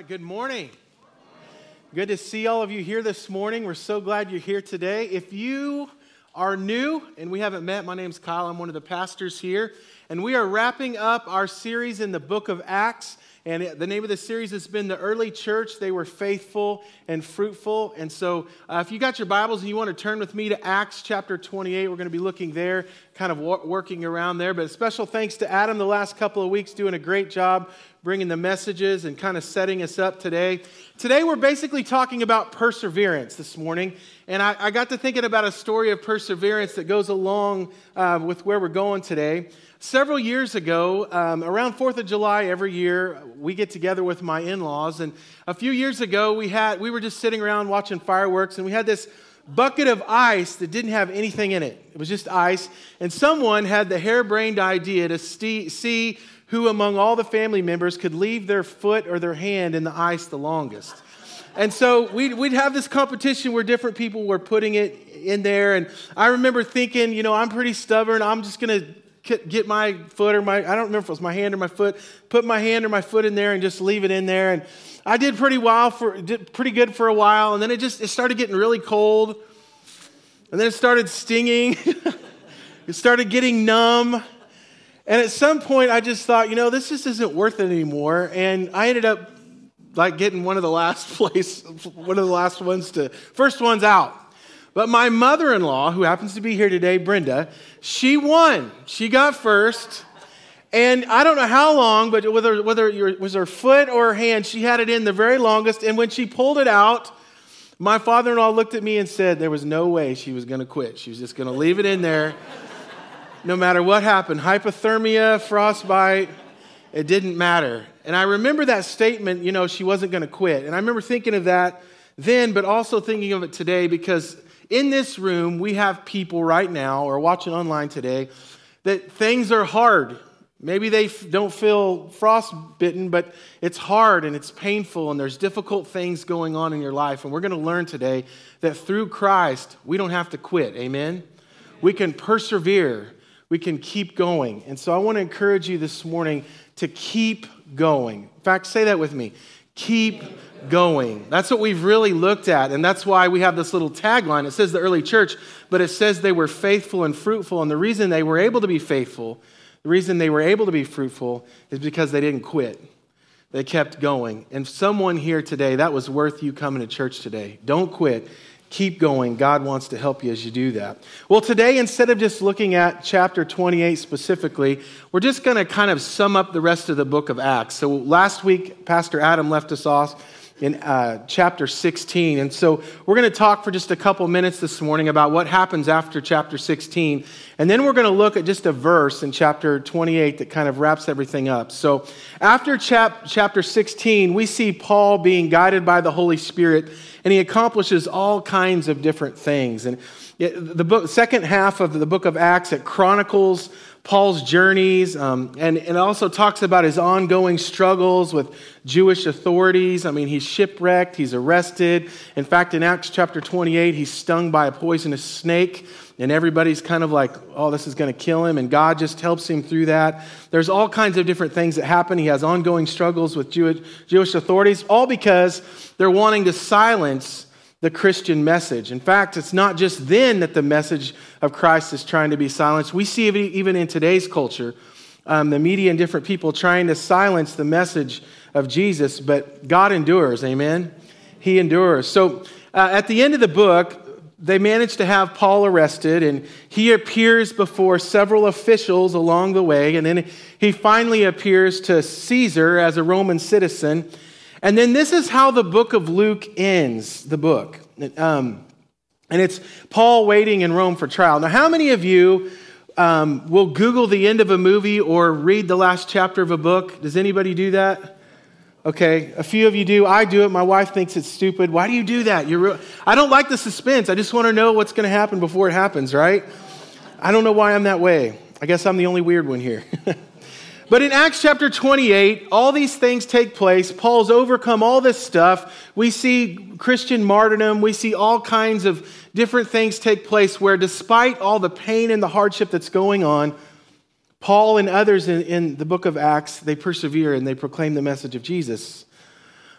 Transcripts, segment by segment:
right, good morning. Good to see all of you here this morning. We're so glad you're here today. If you are new and we haven't met, my name's Kyle. I'm one of the pastors here. And we are wrapping up our series in the book of Acts. And the name of the series has been The Early Church. They were faithful and fruitful. And so, uh, if you got your Bibles and you want to turn with me to Acts chapter 28, we're going to be looking there, kind of working around there. But special thanks to Adam the last couple of weeks, doing a great job bringing the messages and kind of setting us up today. Today, we're basically talking about perseverance this morning. And I, I got to thinking about a story of perseverance that goes along uh, with where we're going today. Several years ago, um, around 4th of July every year, we get together with my in laws. And a few years ago, we, had, we were just sitting around watching fireworks, and we had this bucket of ice that didn't have anything in it. It was just ice. And someone had the harebrained idea to see who among all the family members could leave their foot or their hand in the ice the longest. And so we'd, we'd have this competition where different people were putting it in there. And I remember thinking, you know, I'm pretty stubborn. I'm just going to get my foot or my, I don't remember if it was my hand or my foot, put my hand or my foot in there and just leave it in there. And I did pretty well for, did pretty good for a while. And then it just, it started getting really cold. And then it started stinging. it started getting numb. And at some point I just thought, you know, this just isn't worth it anymore. And I ended up like getting one of the last place, one of the last ones to, first ones out. But my mother in law, who happens to be here today, Brenda, she won. She got first. And I don't know how long, but whether, whether it was her foot or her hand, she had it in the very longest. And when she pulled it out, my father in law looked at me and said there was no way she was going to quit. She was just going to leave it in there no matter what happened hypothermia, frostbite, it didn't matter. And I remember that statement, you know, she wasn't going to quit. And I remember thinking of that then, but also thinking of it today because in this room, we have people right now or watching online today that things are hard. Maybe they don't feel frostbitten, but it's hard and it's painful and there's difficult things going on in your life. And we're going to learn today that through Christ, we don't have to quit. Amen? We can persevere, we can keep going. And so I want to encourage you this morning to keep going. In fact, say that with me keep going. That's what we've really looked at. And that's why we have this little tagline. It says the early church, but it says they were faithful and fruitful. And the reason they were able to be faithful, the reason they were able to be fruitful is because they didn't quit. They kept going. And someone here today, that was worth you coming to church today. Don't quit. Keep going. God wants to help you as you do that. Well, today, instead of just looking at chapter 28 specifically, we're just going to kind of sum up the rest of the book of Acts. So last week, Pastor Adam left us off in uh, chapter 16. And so we're going to talk for just a couple minutes this morning about what happens after chapter 16. And then we're going to look at just a verse in chapter 28 that kind of wraps everything up. So after chap- chapter 16, we see Paul being guided by the Holy Spirit, and he accomplishes all kinds of different things. And the book, second half of the book of Acts, it chronicles Paul's journeys, um, and, and also talks about his ongoing struggles with Jewish authorities. I mean, he's shipwrecked, he's arrested. In fact, in Acts chapter 28, he's stung by a poisonous snake, and everybody's kind of like, oh, this is going to kill him, and God just helps him through that. There's all kinds of different things that happen. He has ongoing struggles with Jewish, Jewish authorities, all because they're wanting to silence the Christian message. In fact, it's not just then that the message of Christ is trying to be silenced. We see it even in today's culture, um, the media and different people trying to silence the message of Jesus, but God endures, amen? He endures. So uh, at the end of the book, they manage to have Paul arrested, and he appears before several officials along the way, and then he finally appears to Caesar as a Roman citizen. And then this is how the book of Luke ends the book. Um, and it's Paul waiting in Rome for trial. Now, how many of you um, will Google the end of a movie or read the last chapter of a book? Does anybody do that? Okay, a few of you do. I do it. My wife thinks it's stupid. Why do you do that? You're re- I don't like the suspense. I just want to know what's going to happen before it happens, right? I don't know why I'm that way. I guess I'm the only weird one here. But in Acts chapter 28, all these things take place. Paul's overcome all this stuff. We see Christian martyrdom. We see all kinds of different things take place where, despite all the pain and the hardship that's going on, Paul and others in, in the book of Acts, they persevere and they proclaim the message of Jesus.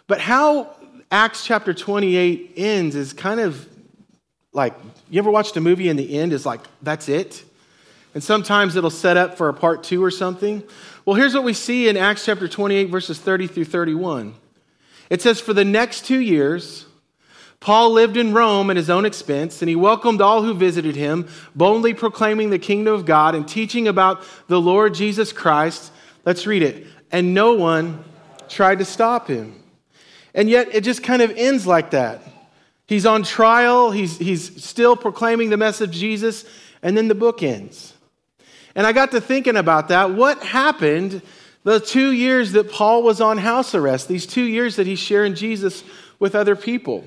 But how Acts chapter 28 ends is kind of like you ever watched a movie and the end is like, that's it? And sometimes it'll set up for a part two or something. Well, here's what we see in Acts chapter 28, verses 30 through 31. It says, For the next two years, Paul lived in Rome at his own expense, and he welcomed all who visited him, boldly proclaiming the kingdom of God and teaching about the Lord Jesus Christ. Let's read it. And no one tried to stop him. And yet it just kind of ends like that. He's on trial, he's, he's still proclaiming the message of Jesus, and then the book ends. And I got to thinking about that. What happened the two years that Paul was on house arrest, these two years that he's sharing Jesus with other people?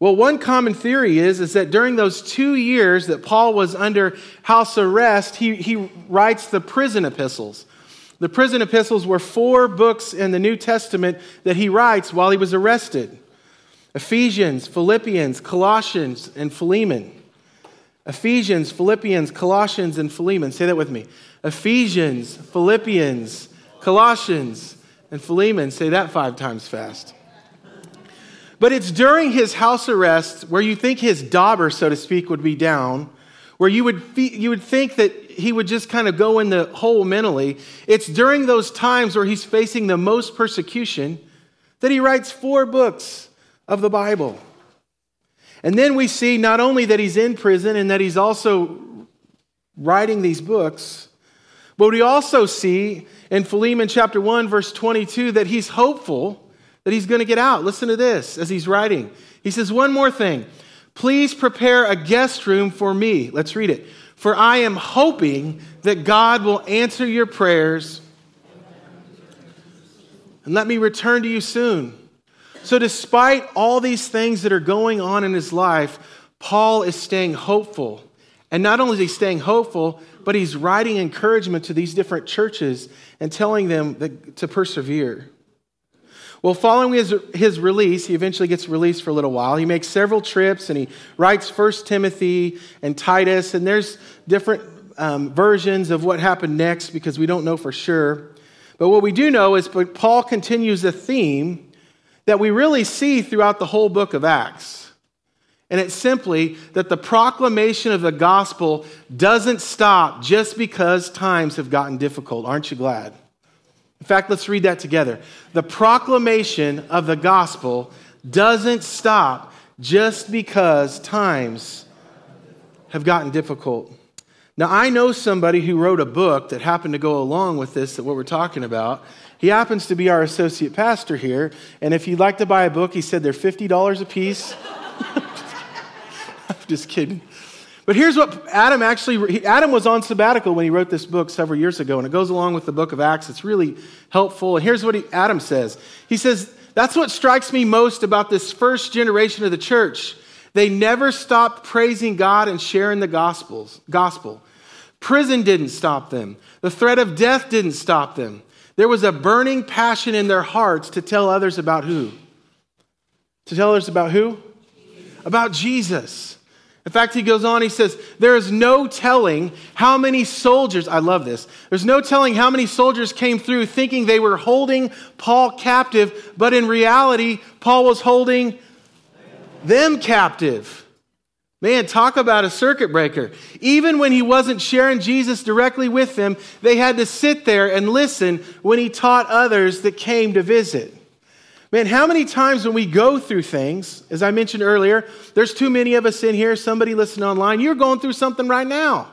Well, one common theory is, is that during those two years that Paul was under house arrest, he, he writes the prison epistles. The prison epistles were four books in the New Testament that he writes while he was arrested Ephesians, Philippians, Colossians, and Philemon. Ephesians, Philippians, Colossians, and Philemon. Say that with me. Ephesians, Philippians, Colossians, and Philemon. Say that five times fast. But it's during his house arrest where you think his dauber, so to speak, would be down, where you would, you would think that he would just kind of go in the hole mentally. It's during those times where he's facing the most persecution that he writes four books of the Bible. And then we see not only that he's in prison and that he's also writing these books, but we also see in Philemon chapter 1, verse 22, that he's hopeful that he's going to get out. Listen to this as he's writing. He says, One more thing. Please prepare a guest room for me. Let's read it. For I am hoping that God will answer your prayers and let me return to you soon. So, despite all these things that are going on in his life, Paul is staying hopeful. And not only is he staying hopeful, but he's writing encouragement to these different churches and telling them that, to persevere. Well, following his, his release, he eventually gets released for a little while. He makes several trips and he writes First Timothy and Titus, and there's different um, versions of what happened next because we don't know for sure. But what we do know is Paul continues a theme that we really see throughout the whole book of Acts. And it's simply that the proclamation of the gospel doesn't stop just because times have gotten difficult. Aren't you glad? In fact, let's read that together. The proclamation of the gospel doesn't stop just because times have gotten difficult. Now, I know somebody who wrote a book that happened to go along with this, that what we're talking about. He happens to be our associate pastor here. And if you'd like to buy a book, he said they're $50 a piece. I'm just kidding. But here's what Adam actually, Adam was on sabbatical when he wrote this book several years ago, and it goes along with the book of Acts. It's really helpful. And here's what he, Adam says He says, That's what strikes me most about this first generation of the church. They never stopped praising God and sharing the gospels, gospel. Prison didn't stop them. The threat of death didn't stop them. There was a burning passion in their hearts to tell others about who? To tell others about who? About Jesus. In fact, he goes on, he says, There is no telling how many soldiers, I love this, there's no telling how many soldiers came through thinking they were holding Paul captive, but in reality, Paul was holding them captive. Man, talk about a circuit breaker. Even when he wasn't sharing Jesus directly with them, they had to sit there and listen when he taught others that came to visit. Man, how many times when we go through things, as I mentioned earlier, there's too many of us in here, somebody listening online, you're going through something right now.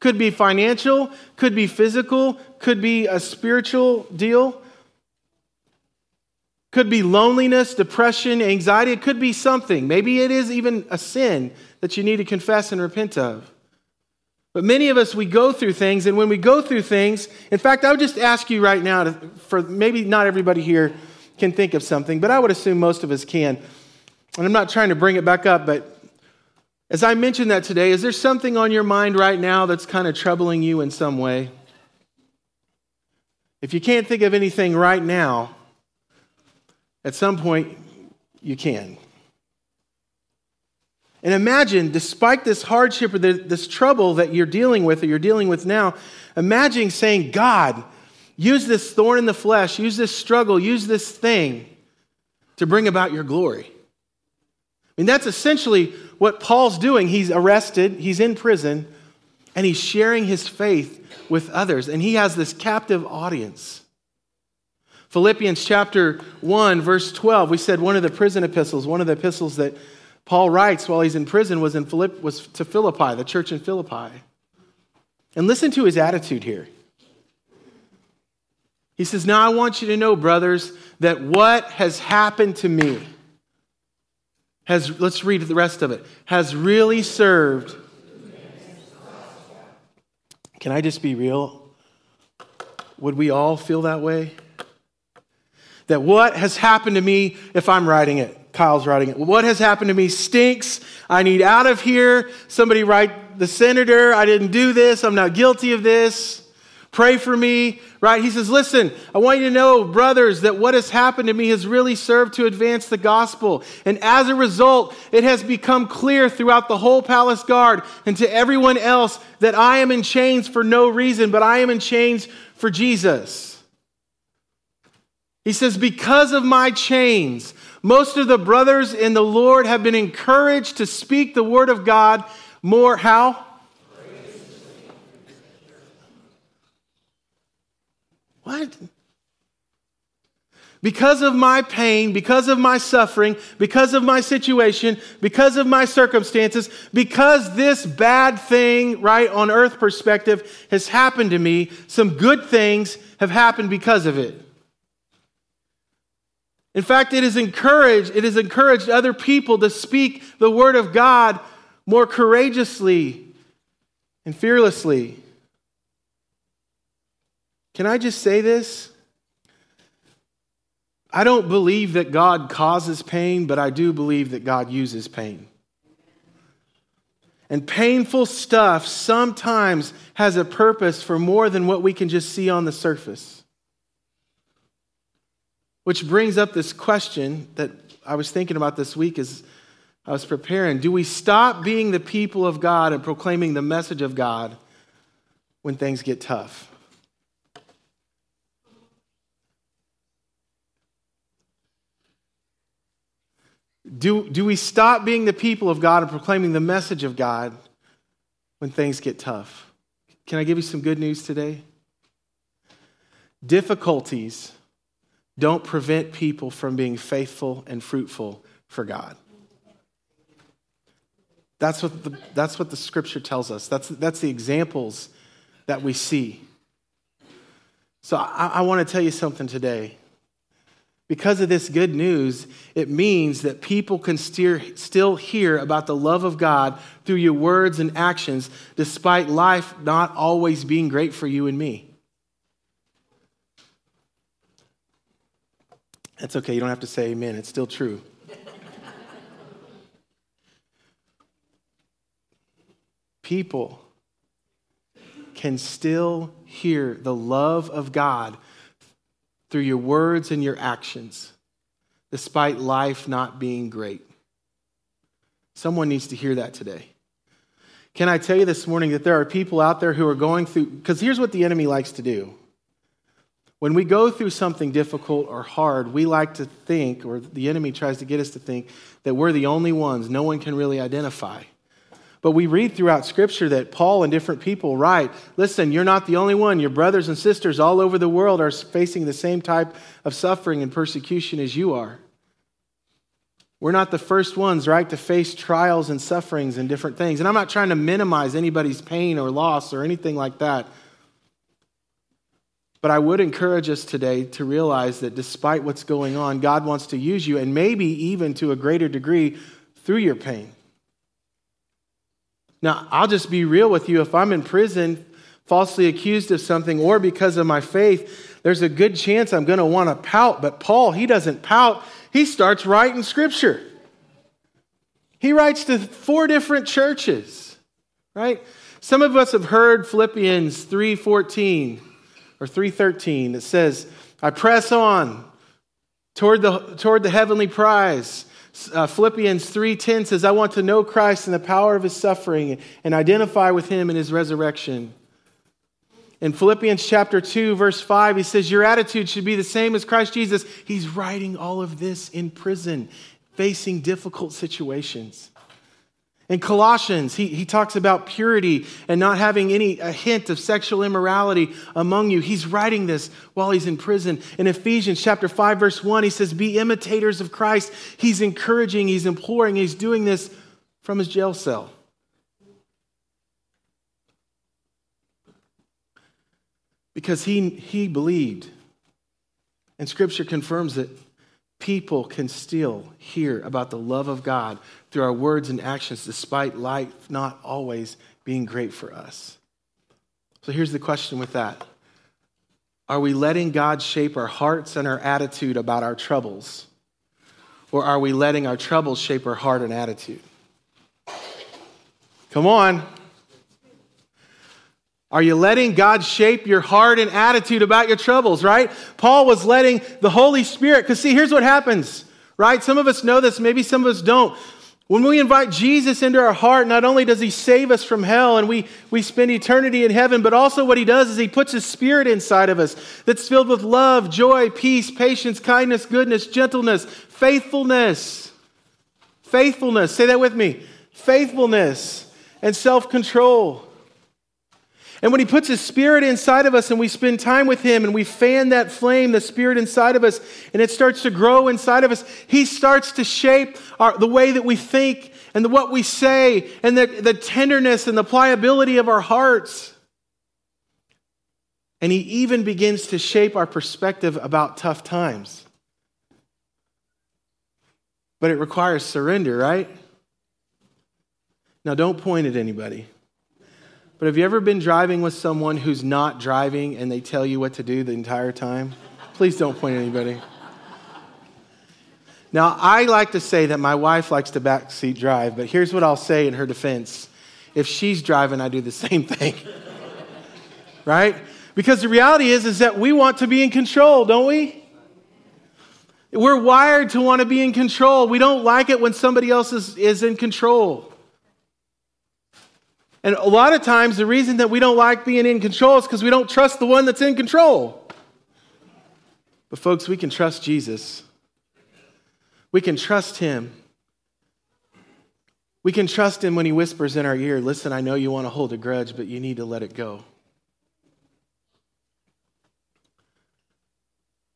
Could be financial, could be physical, could be a spiritual deal. Could be loneliness, depression, anxiety. It could be something. Maybe it is even a sin that you need to confess and repent of. But many of us, we go through things, and when we go through things, in fact, I would just ask you right now, to, for maybe not everybody here can think of something, but I would assume most of us can. And I'm not trying to bring it back up, but as I mentioned that today, is there something on your mind right now that's kind of troubling you in some way? If you can't think of anything right now, at some point, you can. And imagine, despite this hardship or this trouble that you're dealing with or you're dealing with now, imagine saying, God, use this thorn in the flesh, use this struggle, use this thing to bring about your glory. I mean, that's essentially what Paul's doing. He's arrested, he's in prison, and he's sharing his faith with others. And he has this captive audience. Philippians chapter 1, verse 12, we said one of the prison epistles, one of the epistles that Paul writes while he's in prison was, in Philipp, was to Philippi, the church in Philippi. And listen to his attitude here. He says, Now I want you to know, brothers, that what has happened to me has, let's read the rest of it, has really served. Can I just be real? Would we all feel that way? That what has happened to me, if I'm writing it, Kyle's writing it, what has happened to me stinks. I need out of here. Somebody write the senator, I didn't do this. I'm not guilty of this. Pray for me, right? He says, Listen, I want you to know, brothers, that what has happened to me has really served to advance the gospel. And as a result, it has become clear throughout the whole palace guard and to everyone else that I am in chains for no reason, but I am in chains for Jesus. He says, Because of my chains, most of the brothers in the Lord have been encouraged to speak the word of God more how? What? Because of my pain, because of my suffering, because of my situation, because of my circumstances, because this bad thing, right, on earth perspective has happened to me, some good things have happened because of it. In fact, it has encouraged, it has encouraged other people to speak the word of God more courageously and fearlessly. Can I just say this? I don't believe that God causes pain, but I do believe that God uses pain. And painful stuff sometimes has a purpose for more than what we can just see on the surface. Which brings up this question that I was thinking about this week as I was preparing. Do we stop being the people of God and proclaiming the message of God when things get tough? Do, do we stop being the people of God and proclaiming the message of God when things get tough? Can I give you some good news today? Difficulties don't prevent people from being faithful and fruitful for God. That's what the, that's what the scripture tells us. That's, that's the examples that we see. So I, I want to tell you something today. Because of this good news, it means that people can steer, still hear about the love of God through your words and actions, despite life not always being great for you and me. That's okay, you don't have to say amen, it's still true. people can still hear the love of God through your words and your actions, despite life not being great. Someone needs to hear that today. Can I tell you this morning that there are people out there who are going through, because here's what the enemy likes to do. When we go through something difficult or hard, we like to think, or the enemy tries to get us to think, that we're the only ones no one can really identify. But we read throughout Scripture that Paul and different people write listen, you're not the only one. Your brothers and sisters all over the world are facing the same type of suffering and persecution as you are. We're not the first ones, right, to face trials and sufferings and different things. And I'm not trying to minimize anybody's pain or loss or anything like that. But I would encourage us today to realize that despite what's going on, God wants to use you, and maybe even to a greater degree through your pain. Now, I'll just be real with you. If I'm in prison, falsely accused of something, or because of my faith, there's a good chance I'm going to want to pout. But Paul, he doesn't pout. He starts writing scripture. He writes to four different churches, right? Some of us have heard Philippians 3:14 or 3:13 that says, "I press on toward the toward the heavenly prize." Uh, Philippians 3:10 says, "I want to know Christ and the power of his suffering and identify with him in his resurrection." In Philippians chapter 2, verse 5, he says, Your attitude should be the same as Christ Jesus. He's writing all of this in prison, facing difficult situations. In Colossians, he, he talks about purity and not having any a hint of sexual immorality among you. He's writing this while he's in prison. In Ephesians chapter 5, verse 1, he says, Be imitators of Christ. He's encouraging, he's imploring, he's doing this from his jail cell. Because he, he believed, and scripture confirms it, people can still hear about the love of God through our words and actions, despite life not always being great for us. So here's the question with that Are we letting God shape our hearts and our attitude about our troubles? Or are we letting our troubles shape our heart and attitude? Come on. Are you letting God shape your heart and attitude about your troubles, right? Paul was letting the Holy Spirit, because see, here's what happens, right? Some of us know this, maybe some of us don't. When we invite Jesus into our heart, not only does he save us from hell and we, we spend eternity in heaven, but also what he does is he puts his spirit inside of us that's filled with love, joy, peace, patience, kindness, goodness, gentleness, faithfulness. Faithfulness. Say that with me. Faithfulness and self control. And when He puts His Spirit inside of us and we spend time with Him and we fan that flame, the Spirit inside of us, and it starts to grow inside of us, He starts to shape our, the way that we think and the, what we say and the, the tenderness and the pliability of our hearts. And He even begins to shape our perspective about tough times. But it requires surrender, right? Now, don't point at anybody. But have you ever been driving with someone who's not driving and they tell you what to do the entire time? Please don't point at anybody. Now, I like to say that my wife likes to backseat drive, but here's what I'll say in her defense. If she's driving, I do the same thing. right? Because the reality is, is that we want to be in control, don't we? We're wired to want to be in control. We don't like it when somebody else is, is in control. And a lot of times, the reason that we don't like being in control is because we don't trust the one that's in control. But, folks, we can trust Jesus. We can trust Him. We can trust Him when He whispers in our ear, Listen, I know you want to hold a grudge, but you need to let it go.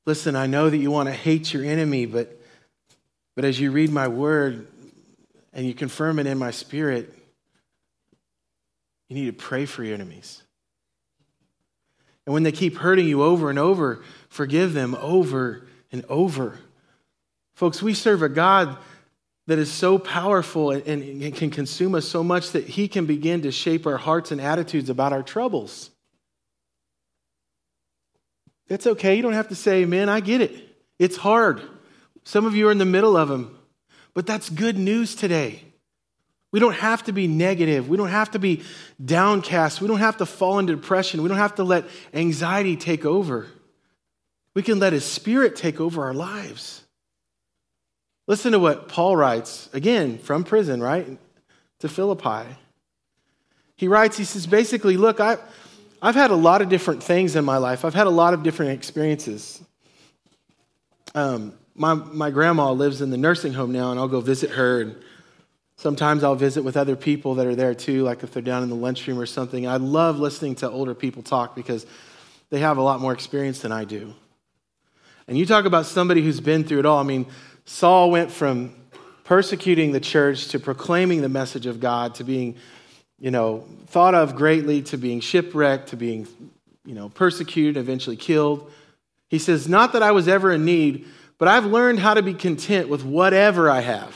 Listen, I know that you want to hate your enemy, but, but as you read my word and you confirm it in my spirit, you need to pray for your enemies. And when they keep hurting you over and over, forgive them over and over. Folks, we serve a God that is so powerful and, can consume us so much that He can begin to shape our hearts and attitudes about our troubles. That's okay. You don't have to say amen. I get it. It's hard. Some of you are in the middle of them. But that's good news today. We don't have to be negative. We don't have to be downcast. We don't have to fall into depression. We don't have to let anxiety take over. We can let His Spirit take over our lives. Listen to what Paul writes, again, from prison, right? To Philippi. He writes, he says, basically, look, I, I've had a lot of different things in my life, I've had a lot of different experiences. Um, my, my grandma lives in the nursing home now, and I'll go visit her. And Sometimes I'll visit with other people that are there too, like if they're down in the lunchroom or something. I love listening to older people talk because they have a lot more experience than I do. And you talk about somebody who's been through it all. I mean, Saul went from persecuting the church to proclaiming the message of God to being, you know, thought of greatly to being shipwrecked to being, you know, persecuted, eventually killed. He says, Not that I was ever in need, but I've learned how to be content with whatever I have.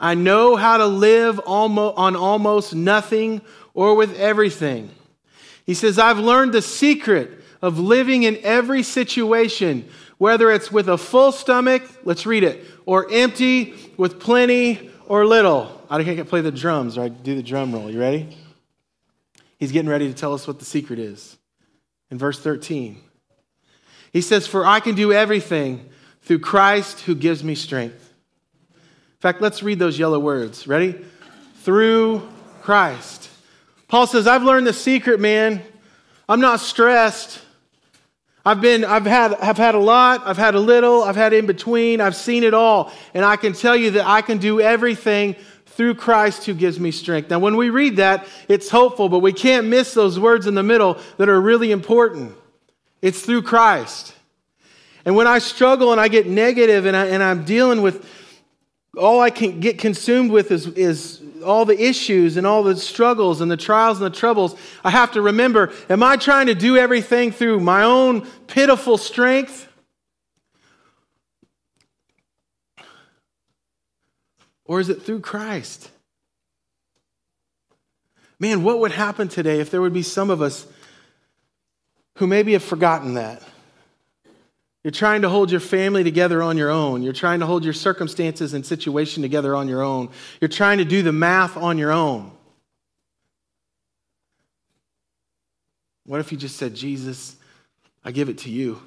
I know how to live on almost nothing or with everything. He says, I've learned the secret of living in every situation, whether it's with a full stomach, let's read it, or empty, with plenty or little. I can't play the drums or I do the drum roll. You ready? He's getting ready to tell us what the secret is. In verse 13, he says, For I can do everything through Christ who gives me strength. In fact, let's read those yellow words. Ready? Through Christ. Paul says, I've learned the secret, man. I'm not stressed. I've been, I've had, I've had a lot, I've had a little, I've had in between, I've seen it all. And I can tell you that I can do everything through Christ who gives me strength. Now, when we read that, it's hopeful, but we can't miss those words in the middle that are really important. It's through Christ. And when I struggle and I get negative and, I, and I'm dealing with all I can get consumed with is, is all the issues and all the struggles and the trials and the troubles, I have to remember am I trying to do everything through my own pitiful strength? Or is it through Christ? Man, what would happen today if there would be some of us who maybe have forgotten that? You're trying to hold your family together on your own. You're trying to hold your circumstances and situation together on your own. You're trying to do the math on your own. What if you just said, Jesus, I give it to you.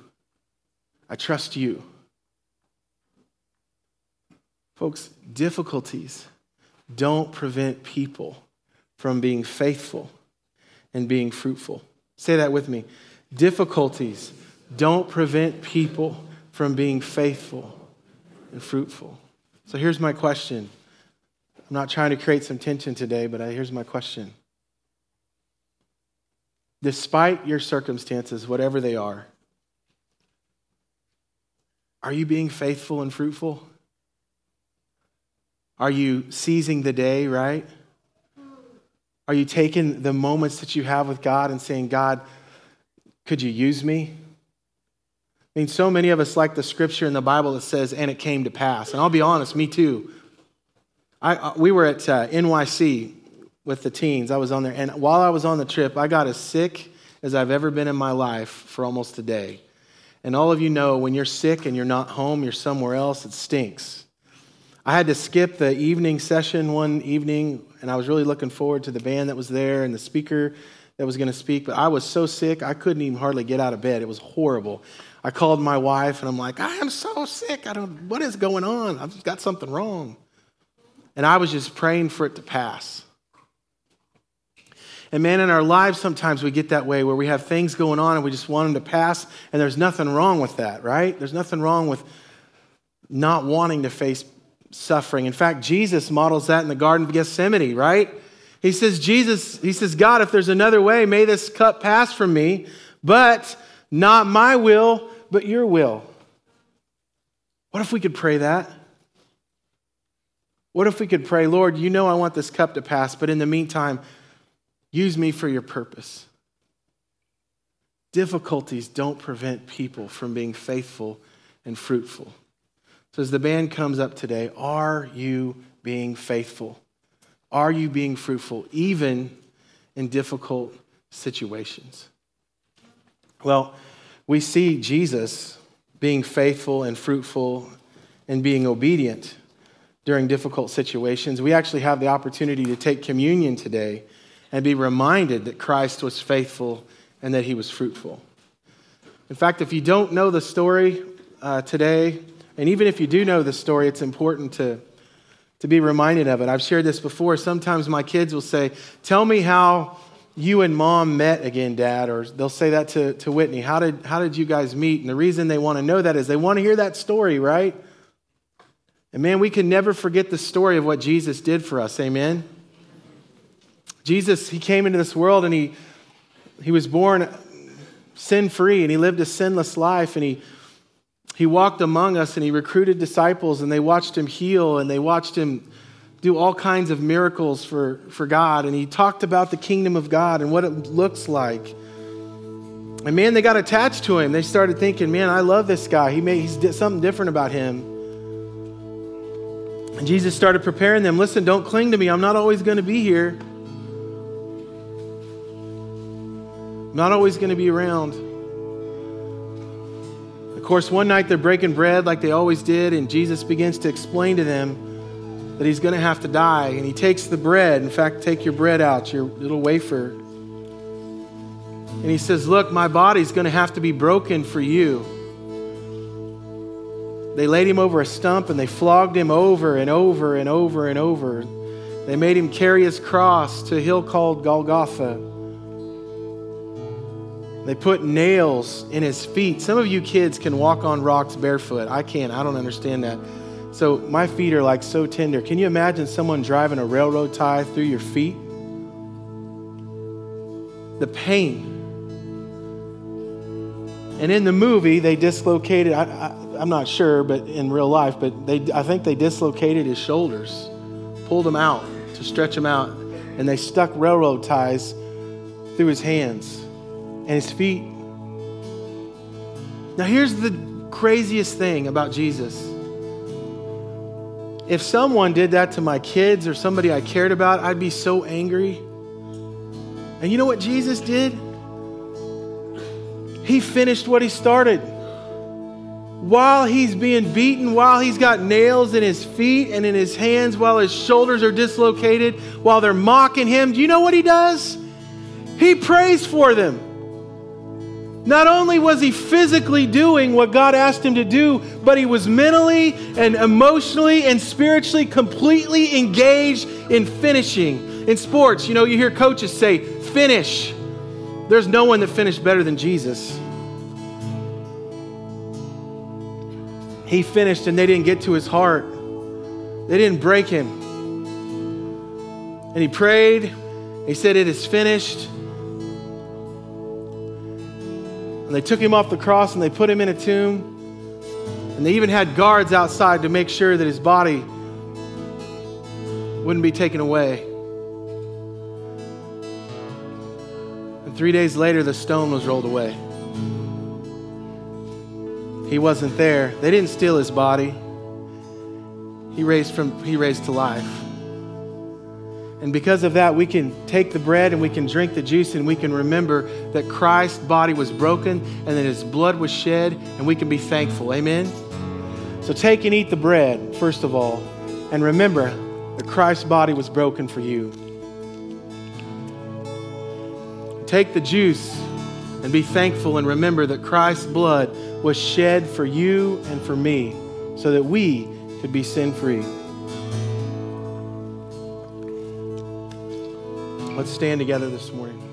I trust you. Folks, difficulties don't prevent people from being faithful and being fruitful. Say that with me. Difficulties don't prevent people from being faithful and fruitful. So here's my question. I'm not trying to create some tension today, but here's my question. Despite your circumstances, whatever they are, are you being faithful and fruitful? Are you seizing the day, right? Are you taking the moments that you have with God and saying, God, could you use me? I mean, so many of us like the scripture in the Bible that says, and it came to pass. And I'll be honest, me too. I, uh, we were at uh, NYC with the teens. I was on there. And while I was on the trip, I got as sick as I've ever been in my life for almost a day. And all of you know when you're sick and you're not home, you're somewhere else, it stinks. I had to skip the evening session one evening, and I was really looking forward to the band that was there and the speaker that was going to speak. But I was so sick, I couldn't even hardly get out of bed. It was horrible. I called my wife and I'm like, I am so sick. I don't, what is going on? I've got something wrong. And I was just praying for it to pass. And man, in our lives, sometimes we get that way where we have things going on and we just want them to pass, and there's nothing wrong with that, right? There's nothing wrong with not wanting to face suffering. In fact, Jesus models that in the Garden of Gethsemane, right? He says, Jesus, he says, God, if there's another way, may this cup pass from me, but not my will, but your will. What if we could pray that? What if we could pray, Lord, you know I want this cup to pass, but in the meantime, use me for your purpose. Difficulties don't prevent people from being faithful and fruitful. So, as the band comes up today, are you being faithful? Are you being fruitful, even in difficult situations? Well, we see Jesus being faithful and fruitful and being obedient during difficult situations. We actually have the opportunity to take communion today and be reminded that Christ was faithful and that he was fruitful. In fact, if you don't know the story uh, today, and even if you do know the story, it's important to, to be reminded of it. I've shared this before. Sometimes my kids will say, Tell me how you and mom met again, dad, or they'll say that to, to Whitney. How did, how did you guys meet? And the reason they want to know that is they want to hear that story, right? And man, we can never forget the story of what Jesus did for us. Amen? Jesus, he came into this world and he, he was born sin free and he lived a sinless life and he, he walked among us and he recruited disciples and they watched him heal and they watched him do all kinds of miracles for, for God. And he talked about the kingdom of God and what it looks like. And man, they got attached to him. They started thinking, man, I love this guy. He made he's did something different about him. And Jesus started preparing them. Listen, don't cling to me. I'm not always going to be here. I'm not always going to be around. Of course, one night they're breaking bread like they always did, and Jesus begins to explain to them that he's going to have to die. And he takes the bread. In fact, take your bread out, your little wafer. And he says, Look, my body's going to have to be broken for you. They laid him over a stump and they flogged him over and over and over and over. They made him carry his cross to a hill called Golgotha. They put nails in his feet. Some of you kids can walk on rocks barefoot. I can't. I don't understand that. So my feet are like so tender. Can you imagine someone driving a railroad tie through your feet? The pain. And in the movie, they dislocated, I, I'm not sure, but in real life, but they, I think they dislocated his shoulders, pulled him out to stretch him out, and they stuck railroad ties through his hands and his feet. Now, here's the craziest thing about Jesus. If someone did that to my kids or somebody I cared about, I'd be so angry. And you know what Jesus did? He finished what he started. While he's being beaten, while he's got nails in his feet and in his hands, while his shoulders are dislocated, while they're mocking him, do you know what he does? He prays for them. Not only was he physically doing what God asked him to do, but he was mentally and emotionally and spiritually completely engaged in finishing. In sports, you know, you hear coaches say, finish. There's no one that finished better than Jesus. He finished and they didn't get to his heart, they didn't break him. And he prayed, he said, It is finished. And they took him off the cross and they put him in a tomb. And they even had guards outside to make sure that his body wouldn't be taken away. And three days later, the stone was rolled away. He wasn't there. They didn't steal his body. He raised from he raised to life. And because of that, we can take the bread and we can drink the juice and we can remember that Christ's body was broken and that his blood was shed and we can be thankful. Amen? So take and eat the bread, first of all, and remember that Christ's body was broken for you. Take the juice and be thankful and remember that Christ's blood was shed for you and for me so that we could be sin free. Let's stand together this morning.